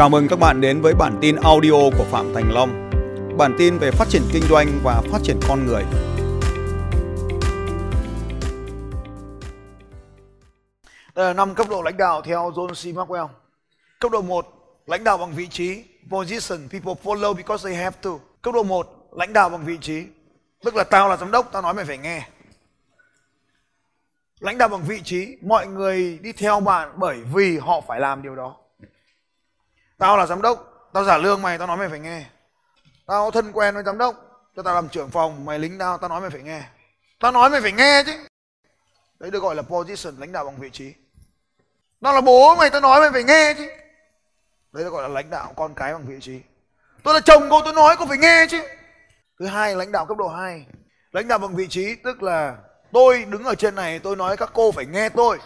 Chào mừng các bạn đến với bản tin audio của Phạm Thành Long. Bản tin về phát triển kinh doanh và phát triển con người. Đây là năm cấp độ lãnh đạo theo John C. Maxwell. Cấp độ 1, lãnh đạo bằng vị trí, position, people follow because they have to. Cấp độ 1, lãnh đạo bằng vị trí. Tức là tao là giám đốc, tao nói mày phải nghe. Lãnh đạo bằng vị trí, mọi người đi theo bạn bởi vì họ phải làm điều đó. Tao là giám đốc, tao giả lương mày, tao nói mày phải nghe. Tao thân quen với giám đốc, cho tao làm trưởng phòng, mày lính tao, tao nói mày phải nghe. Tao nói mày phải nghe chứ. Đấy được gọi là position, lãnh đạo bằng vị trí. Tao là bố mày, tao nói mày phải nghe chứ. Đấy được gọi là lãnh đạo con cái bằng vị trí. Tôi là chồng cô, tôi nói cô phải nghe chứ. Thứ hai, lãnh đạo cấp độ 2. Lãnh đạo bằng vị trí tức là tôi đứng ở trên này tôi nói các cô phải nghe tôi.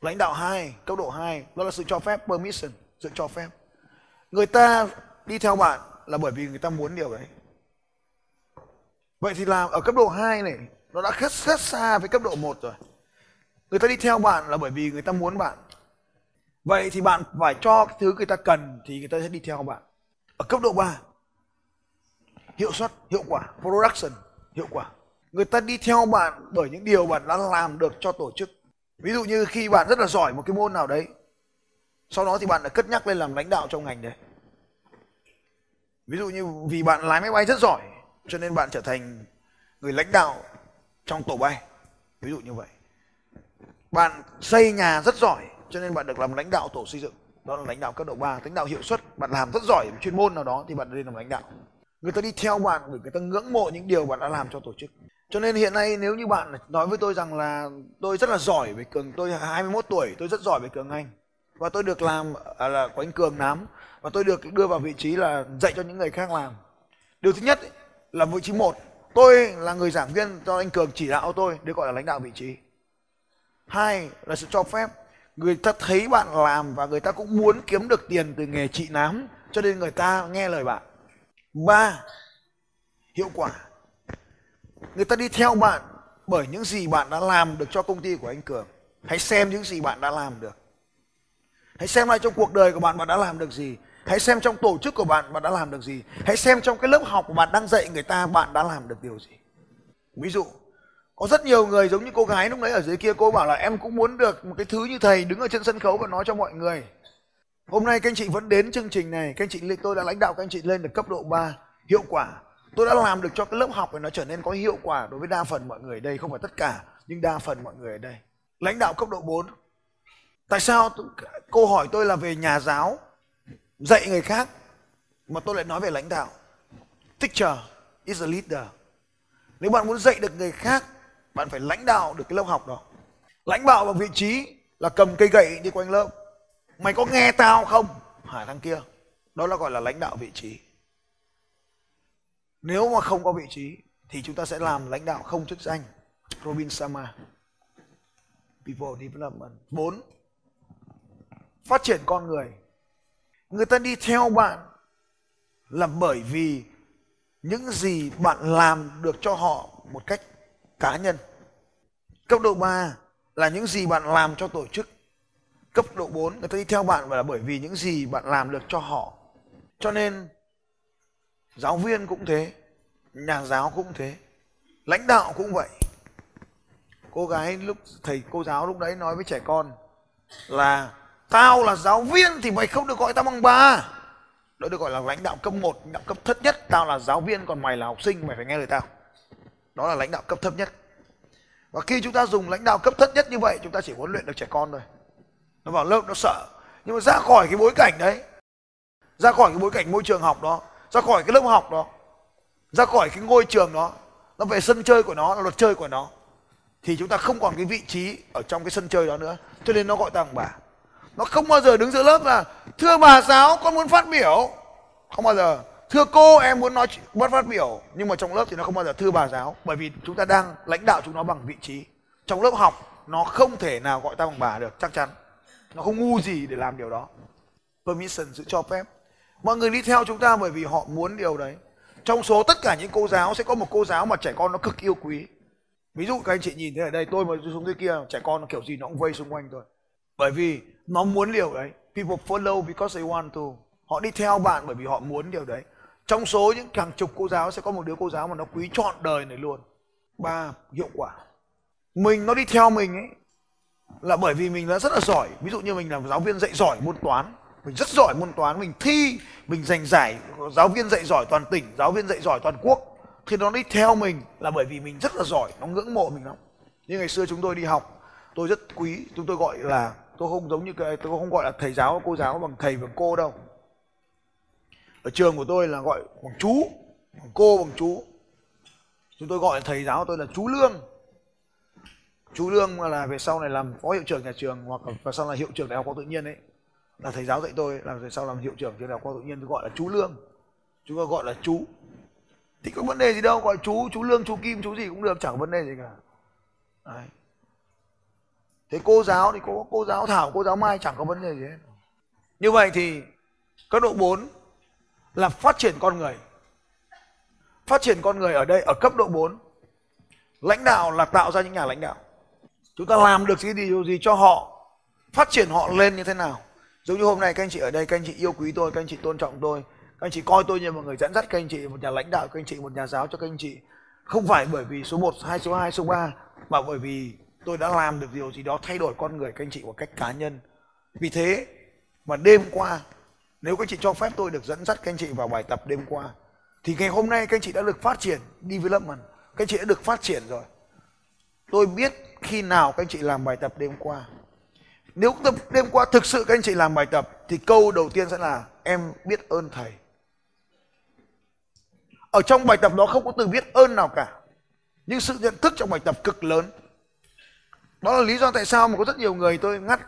Lãnh đạo 2, cấp độ 2, đó là sự cho phép permission sự cho phép. Người ta đi theo bạn là bởi vì người ta muốn điều đấy. Vậy thì làm ở cấp độ 2 này nó đã khá, rất xa với cấp độ 1 rồi. Người ta đi theo bạn là bởi vì người ta muốn bạn. Vậy thì bạn phải cho cái thứ người ta cần thì người ta sẽ đi theo bạn. Ở cấp độ 3 hiệu suất hiệu quả production hiệu quả. Người ta đi theo bạn bởi những điều bạn đã làm được cho tổ chức. Ví dụ như khi bạn rất là giỏi một cái môn nào đấy sau đó thì bạn đã cất nhắc lên làm lãnh đạo trong ngành đấy. Ví dụ như vì bạn lái máy bay rất giỏi, cho nên bạn trở thành người lãnh đạo trong tổ bay. Ví dụ như vậy. Bạn xây nhà rất giỏi, cho nên bạn được làm lãnh đạo tổ xây dựng. Đó là lãnh đạo cấp độ 3 lãnh đạo hiệu suất. Bạn làm rất giỏi ở chuyên môn nào đó thì bạn lên làm lãnh đạo. Người ta đi theo bạn bởi người ta ngưỡng mộ những điều bạn đã làm cho tổ chức. Cho nên hiện nay nếu như bạn nói với tôi rằng là tôi rất là giỏi về cường, tôi 21 tuổi, tôi rất giỏi về cường anh và tôi được làm à, là của anh cường nắm và tôi được đưa vào vị trí là dạy cho những người khác làm. Điều thứ nhất là vị trí một tôi là người giảng viên cho anh cường chỉ đạo tôi để gọi là lãnh đạo vị trí. Hai là sự cho phép. Người ta thấy bạn làm và người ta cũng muốn kiếm được tiền từ nghề trị nám cho nên người ta nghe lời bạn. Ba hiệu quả. Người ta đi theo bạn bởi những gì bạn đã làm được cho công ty của anh cường. Hãy xem những gì bạn đã làm được. Hãy xem lại trong cuộc đời của bạn bạn đã làm được gì. Hãy xem trong tổ chức của bạn bạn đã làm được gì. Hãy xem trong cái lớp học của bạn đang dạy người ta bạn đã làm được điều gì. Ví dụ, có rất nhiều người giống như cô gái lúc đấy ở dưới kia cô bảo là em cũng muốn được một cái thứ như thầy đứng ở trên sân khấu và nói cho mọi người. Hôm nay các anh chị vẫn đến chương trình này, các anh chị tôi đã lãnh đạo các anh chị lên được cấp độ 3 hiệu quả. Tôi đã làm được cho cái lớp học này nó trở nên có hiệu quả đối với đa phần mọi người ở đây, không phải tất cả, nhưng đa phần mọi người ở đây. Lãnh đạo cấp độ 4 tại sao câu hỏi tôi là về nhà giáo, dạy người khác, mà tôi lại nói về lãnh đạo? Teacher is a leader. Nếu bạn muốn dạy được người khác, bạn phải lãnh đạo được cái lớp học đó. Lãnh đạo bằng vị trí là cầm cây gậy đi quanh lớp. Mày có nghe tao không? Hỏi thằng kia. Đó là gọi là lãnh đạo vị trí. Nếu mà không có vị trí, thì chúng ta sẽ làm lãnh đạo không chức danh. Robin Sama People Development. 4 phát triển con người. Người ta đi theo bạn là bởi vì những gì bạn làm được cho họ một cách cá nhân. Cấp độ 3 là những gì bạn làm cho tổ chức. Cấp độ 4 người ta đi theo bạn là bởi vì những gì bạn làm được cho họ. Cho nên, giáo viên cũng thế, nhà giáo cũng thế, lãnh đạo cũng vậy. Cô gái lúc, thầy cô giáo lúc đấy nói với trẻ con là Tao là giáo viên thì mày không được gọi tao bằng bà. Đó được gọi là lãnh đạo cấp 1, lãnh đạo cấp thấp nhất. Tao là giáo viên còn mày là học sinh, mày phải nghe lời tao. Đó là lãnh đạo cấp thấp nhất. Và khi chúng ta dùng lãnh đạo cấp thấp nhất như vậy, chúng ta chỉ huấn luyện được trẻ con thôi. Nó vào lớp nó sợ. Nhưng mà ra khỏi cái bối cảnh đấy, ra khỏi cái bối cảnh môi trường học đó, ra khỏi cái lớp học đó, ra khỏi cái ngôi trường đó, nó về sân chơi của nó, là luật chơi của nó thì chúng ta không còn cái vị trí ở trong cái sân chơi đó nữa cho nên nó gọi ta bằng bà nó không bao giờ đứng giữa lớp là, thưa bà giáo, con muốn phát biểu. Không bao giờ. Thưa cô, em muốn nói muốn phát biểu. Nhưng mà trong lớp thì nó không bao giờ, thưa bà giáo. Bởi vì chúng ta đang lãnh đạo chúng nó bằng vị trí. Trong lớp học, nó không thể nào gọi ta bằng bà được, chắc chắn. Nó không ngu gì để làm điều đó. Permission sự cho phép. Mọi người đi theo chúng ta bởi vì họ muốn điều đấy. Trong số tất cả những cô giáo, sẽ có một cô giáo mà trẻ con nó cực yêu quý. Ví dụ các anh chị nhìn thấy ở đây, tôi mà xuống dưới kia, trẻ con nó kiểu gì nó cũng vây xung quanh tôi bởi vì nó muốn điều đấy. People follow because they want to. Họ đi theo bạn bởi vì họ muốn điều đấy. Trong số những hàng chục cô giáo, sẽ có một đứa cô giáo mà nó quý trọn đời này luôn. Ba, hiệu quả. Mình, nó đi theo mình ấy, là bởi vì mình đã rất là giỏi. Ví dụ như mình là giáo viên dạy giỏi môn toán. Mình rất giỏi môn toán, mình thi, mình giành giải. Giáo viên dạy giỏi toàn tỉnh, giáo viên dạy giỏi toàn quốc. Thì nó đi theo mình là bởi vì mình rất là giỏi. Nó ngưỡng mộ mình lắm. Như ngày xưa chúng tôi đi học, tôi rất quý, chúng tôi gọi là tôi không giống như cái, tôi không gọi là thầy giáo cô giáo bằng thầy bằng cô đâu. Ở trường của tôi là gọi bằng chú, bằng cô bằng chú. Chúng tôi gọi thầy giáo tôi là chú lương. Chú lương là về sau này làm phó hiệu trưởng nhà trường hoặc và sau là hiệu trưởng đại học khoa tự nhiên ấy. Là thầy giáo dạy tôi, là về sau làm hiệu trưởng trường đại học khoa tự nhiên tôi gọi là chú lương. Chúng tôi gọi là chú. Thì có vấn đề gì đâu, gọi chú chú lương, chú kim, chú gì cũng được, chẳng có vấn đề gì cả. Đấy thế cô giáo thì có cô giáo thảo cô giáo mai chẳng có vấn đề gì hết. Như vậy thì cấp độ 4 là phát triển con người. Phát triển con người ở đây ở cấp độ 4 lãnh đạo là tạo ra những nhà lãnh đạo. Chúng ta làm được cái điều gì cho họ phát triển họ lên như thế nào. Giống như hôm nay các anh chị ở đây các anh chị yêu quý tôi các anh chị tôn trọng tôi các anh chị coi tôi như một người dẫn dắt các anh chị một nhà lãnh đạo các anh chị một nhà giáo cho các anh chị. Không phải bởi vì số 1, hai số 2, số 3 mà bởi vì tôi đã làm được điều gì đó thay đổi con người các anh chị một cách cá nhân. Vì thế mà đêm qua, nếu các anh chị cho phép tôi được dẫn dắt các anh chị vào bài tập đêm qua, thì ngày hôm nay các anh chị đã được phát triển development. Các anh chị đã được phát triển rồi. Tôi biết khi nào các anh chị làm bài tập đêm qua. Nếu tập đêm qua thực sự các anh chị làm bài tập, thì câu đầu tiên sẽ là, em biết ơn thầy. Ở trong bài tập đó không có từ biết ơn nào cả. Nhưng sự nhận thức trong bài tập cực lớn đó là lý do tại sao mà có rất nhiều người tôi ngắt.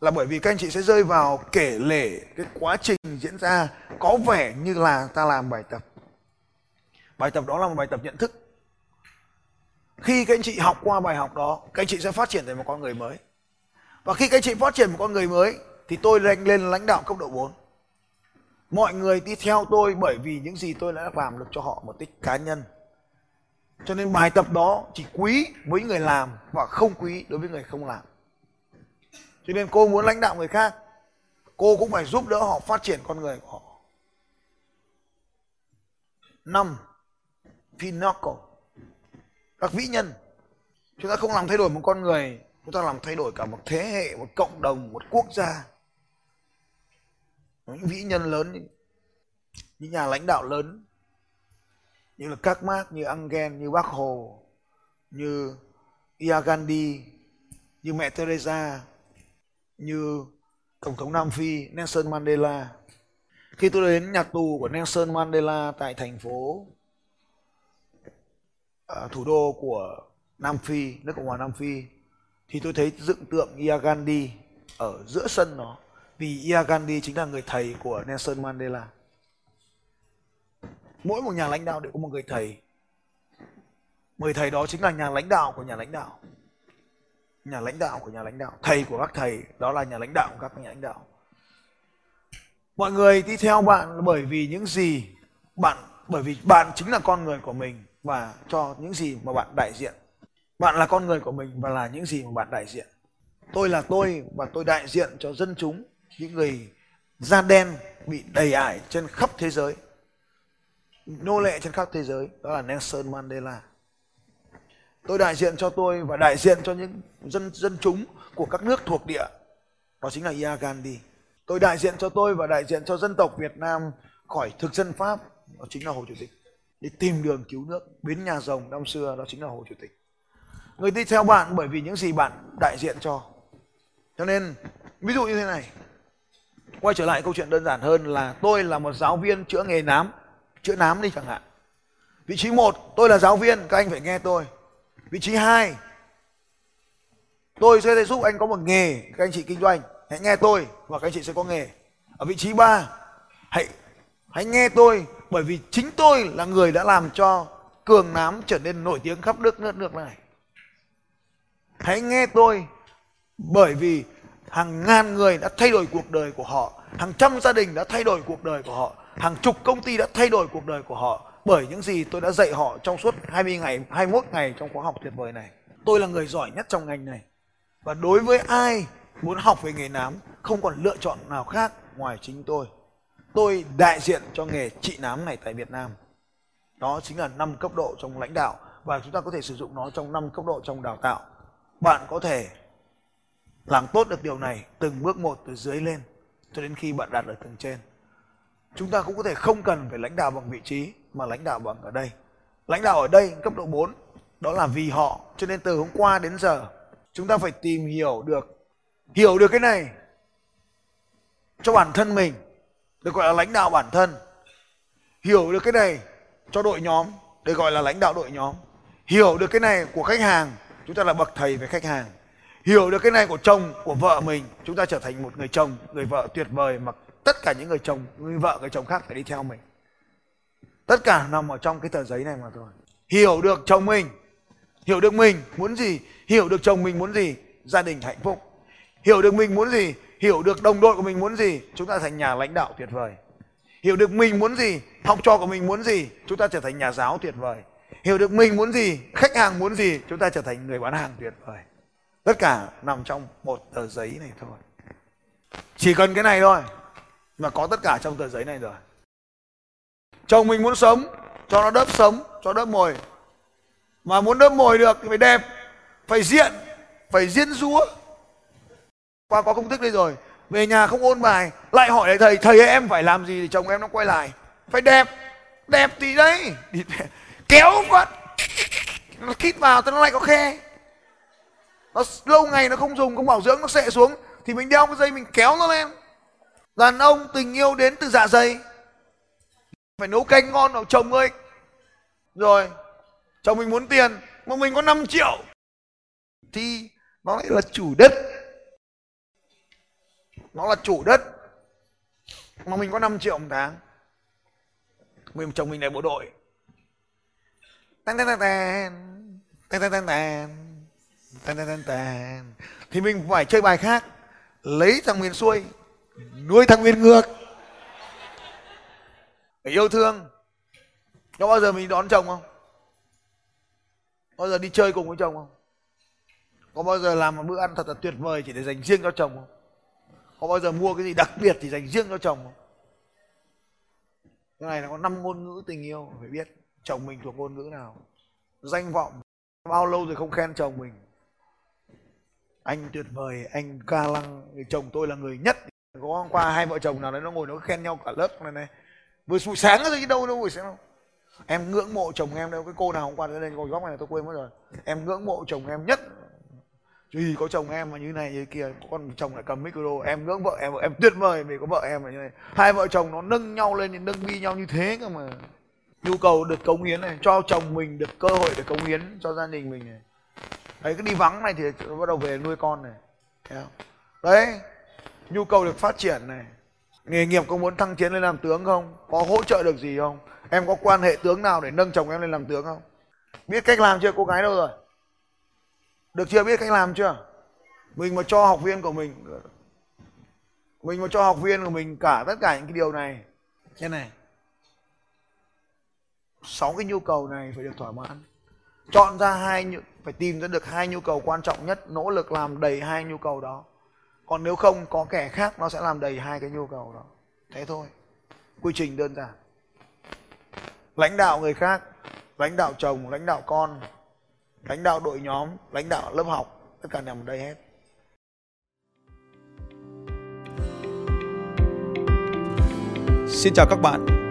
Là bởi vì các anh chị sẽ rơi vào kể lể cái quá trình diễn ra có vẻ như là ta làm bài tập. Bài tập đó là một bài tập nhận thức. Khi các anh chị học qua bài học đó, các anh chị sẽ phát triển thành một con người mới. Và khi các anh chị phát triển một con người mới, thì tôi lên lên lãnh đạo cấp độ 4 mọi người đi theo tôi bởi vì những gì tôi đã làm được cho họ một tích cá nhân cho nên bài tập đó chỉ quý với người làm và không quý đối với người không làm. Cho nên cô muốn lãnh đạo người khác, cô cũng phải giúp đỡ họ phát triển con người của họ. Năm pinnacle các vĩ nhân. Chúng ta không làm thay đổi một con người, chúng ta làm thay đổi cả một thế hệ, một cộng đồng, một quốc gia. Những vĩ nhân lớn, những nhà lãnh đạo lớn như là các mác như Engel như Bác Hồ như Ia Gandhi như mẹ Teresa như tổng thống Nam Phi Nelson Mandela. Khi tôi đến nhà tù của Nelson Mandela tại thành phố uh, thủ đô của Nam Phi nước Cộng hòa Nam Phi thì tôi thấy dựng tượng Ia Gandhi ở giữa sân nó vì Ia Gandhi chính là người thầy của Nelson Mandela mỗi một nhà lãnh đạo đều có một người thầy. Người thầy đó chính là nhà lãnh đạo của nhà lãnh đạo. Nhà lãnh đạo của nhà lãnh đạo. Thầy của các thầy, đó là nhà lãnh đạo của các nhà lãnh đạo. Mọi người đi theo bạn bởi vì những gì bạn, bởi vì bạn chính là con người của mình và cho những gì mà bạn đại diện. Bạn là con người của mình và là những gì mà bạn đại diện. Tôi là tôi và tôi đại diện cho dân chúng, những người da đen bị đầy ải trên khắp thế giới nô lệ trên khắp thế giới, đó là Nelson Mandela. Tôi đại diện cho tôi và đại diện cho những dân dân chúng của các nước thuộc địa. Đó chính là Ia Gandhi. Tôi đại diện cho tôi và đại diện cho dân tộc Việt Nam khỏi thực dân Pháp, đó chính là Hồ Chủ tịch. Để tìm đường cứu nước, biến nhà rồng năm xưa, đó chính là Hồ Chủ tịch. Người đi theo bạn bởi vì những gì bạn đại diện cho. Cho nên, ví dụ như thế này. Quay trở lại câu chuyện đơn giản hơn là tôi là một giáo viên chữa nghề nám chữa nám đi chẳng hạn. Vị trí một, tôi là giáo viên, các anh phải nghe tôi. Vị trí hai, tôi sẽ giúp anh có một nghề, các anh chị kinh doanh. Hãy nghe tôi và các anh chị sẽ có nghề. Ở vị trí ba, hãy hãy nghe tôi, bởi vì chính tôi là người đã làm cho cường nám trở nên nổi tiếng khắp nước nước nước này. Hãy nghe tôi, bởi vì hàng ngàn người đã thay đổi cuộc đời của họ hàng trăm gia đình đã thay đổi cuộc đời của họ. Hàng chục công ty đã thay đổi cuộc đời của họ bởi những gì tôi đã dạy họ trong suốt 20 ngày 21 ngày trong khóa học tuyệt vời này. Tôi là người giỏi nhất trong ngành này. Và đối với ai muốn học về nghề nám, không còn lựa chọn nào khác ngoài chính tôi. Tôi đại diện cho nghề trị nám này tại Việt Nam. Đó chính là năm cấp độ trong lãnh đạo và chúng ta có thể sử dụng nó trong năm cấp độ trong đào tạo. Bạn có thể làm tốt được điều này từng bước một từ dưới lên cho đến khi bạn đạt được tầng trên, chúng ta cũng có thể không cần phải lãnh đạo bằng vị trí, mà lãnh đạo bằng ở đây. Lãnh đạo ở đây, cấp độ 4 đó là vì họ. Cho nên từ hôm qua đến giờ, chúng ta phải tìm hiểu được hiểu được cái này cho bản thân mình, được gọi là lãnh đạo bản thân. Hiểu được cái này cho đội nhóm, được gọi là lãnh đạo đội nhóm. Hiểu được cái này của khách hàng, chúng ta là bậc thầy về khách hàng hiểu được cái này của chồng, của vợ mình, chúng ta trở thành một người chồng, người vợ tuyệt vời mà tất cả những người chồng, người vợ, người chồng khác phải đi theo mình. Tất cả nằm ở trong cái tờ giấy này mà thôi. Hiểu được chồng mình, hiểu được mình muốn gì, hiểu được chồng mình muốn gì, gia đình hạnh phúc. Hiểu được mình muốn gì, hiểu được đồng đội của mình muốn gì, chúng ta thành nhà lãnh đạo tuyệt vời. Hiểu được mình muốn gì, học trò của mình muốn gì, chúng ta trở thành nhà giáo tuyệt vời. Hiểu được mình muốn gì, khách hàng muốn gì, chúng ta trở thành người bán hàng tuyệt vời tất cả nằm trong một tờ giấy này thôi. Chỉ cần cái này thôi mà có tất cả trong tờ giấy này rồi. Chồng mình muốn sống cho nó đớp sống cho đớp mồi. Mà muốn đớp mồi được thì phải đẹp phải diện phải diễn rúa qua có công thức đây rồi. Về nhà không ôn bài lại hỏi lại thầy thầy ơi, em phải làm gì thì chồng em nó quay lại? Phải đẹp đẹp thì đấy. Kéo phát nó khít vào thì nó lại có khe nó lâu ngày nó không dùng, không bảo dưỡng, nó sệ xuống. Thì mình đeo cái dây, mình kéo nó lên. Đàn ông tình yêu đến từ dạ dày. Phải nấu canh ngon nào chồng ơi rồi, chồng mình muốn tiền, mà mình có 5 triệu. Thì nó lại là chủ đất. Nó là chủ đất. Mà mình có 5 triệu một tháng. Mình, chồng mình lại bộ đội. Tan tan tan. Tan tan tan tan tan tan tan tan. Thì mình phải chơi bài khác. Lấy thằng miền xuôi, nuôi thằng miền ngược. Phải yêu thương. Có bao giờ mình đón chồng không? Bao giờ đi chơi cùng với chồng không? Có bao giờ làm một bữa ăn thật là tuyệt vời chỉ để dành riêng cho chồng không? Có bao giờ mua cái gì đặc biệt thì dành riêng cho chồng không? Cái này nó có năm ngôn ngữ tình yêu, phải biết chồng mình thuộc ngôn ngữ nào. Danh vọng, bao lâu rồi không khen chồng mình anh tuyệt vời, anh ca lăng, chồng tôi là người nhất. Có hôm qua hai vợ chồng nào đấy nó ngồi nó khen nhau cả lớp này này. Vừa buổi sáng rồi đâu đâu buổi sáng đâu. Em ngưỡng mộ chồng em đâu, cái cô nào hôm qua đến ngồi góc này tôi quên mất rồi. Em ngưỡng mộ chồng em nhất. Duy có chồng em mà như này, như kia, con chồng lại cầm micro. Em ngưỡng vợ em em tuyệt vời vì có vợ em là như này. Hai vợ chồng nó nâng nhau lên nâng bi nhau như thế cơ mà. Nhu cầu được cống hiến này, cho chồng mình được cơ hội để cống hiến cho gia đình mình này đấy cái đi vắng này thì bắt đầu về nuôi con này. Thấy không? đấy, nhu cầu được phát triển này. Nghề nghiệp có muốn thăng tiến lên làm tướng không? Có hỗ trợ được gì không? Em có quan hệ tướng nào để nâng chồng em lên làm tướng không? Biết cách làm chưa, cô gái đâu rồi? Được chưa? Biết cách làm chưa? Mình mà cho học viên của mình mình mà cho học viên của mình cả tất cả những cái điều này. Thế này. Sáu cái nhu cầu này phải được thỏa mãn chọn ra hai phải tìm ra được hai nhu cầu quan trọng nhất, nỗ lực làm đầy hai nhu cầu đó. Còn nếu không, có kẻ khác nó sẽ làm đầy hai cái nhu cầu đó. Thế thôi. Quy trình đơn giản. Lãnh đạo người khác, lãnh đạo chồng, lãnh đạo con, lãnh đạo đội nhóm, lãnh đạo lớp học, tất cả nằm ở đây hết. Xin chào các bạn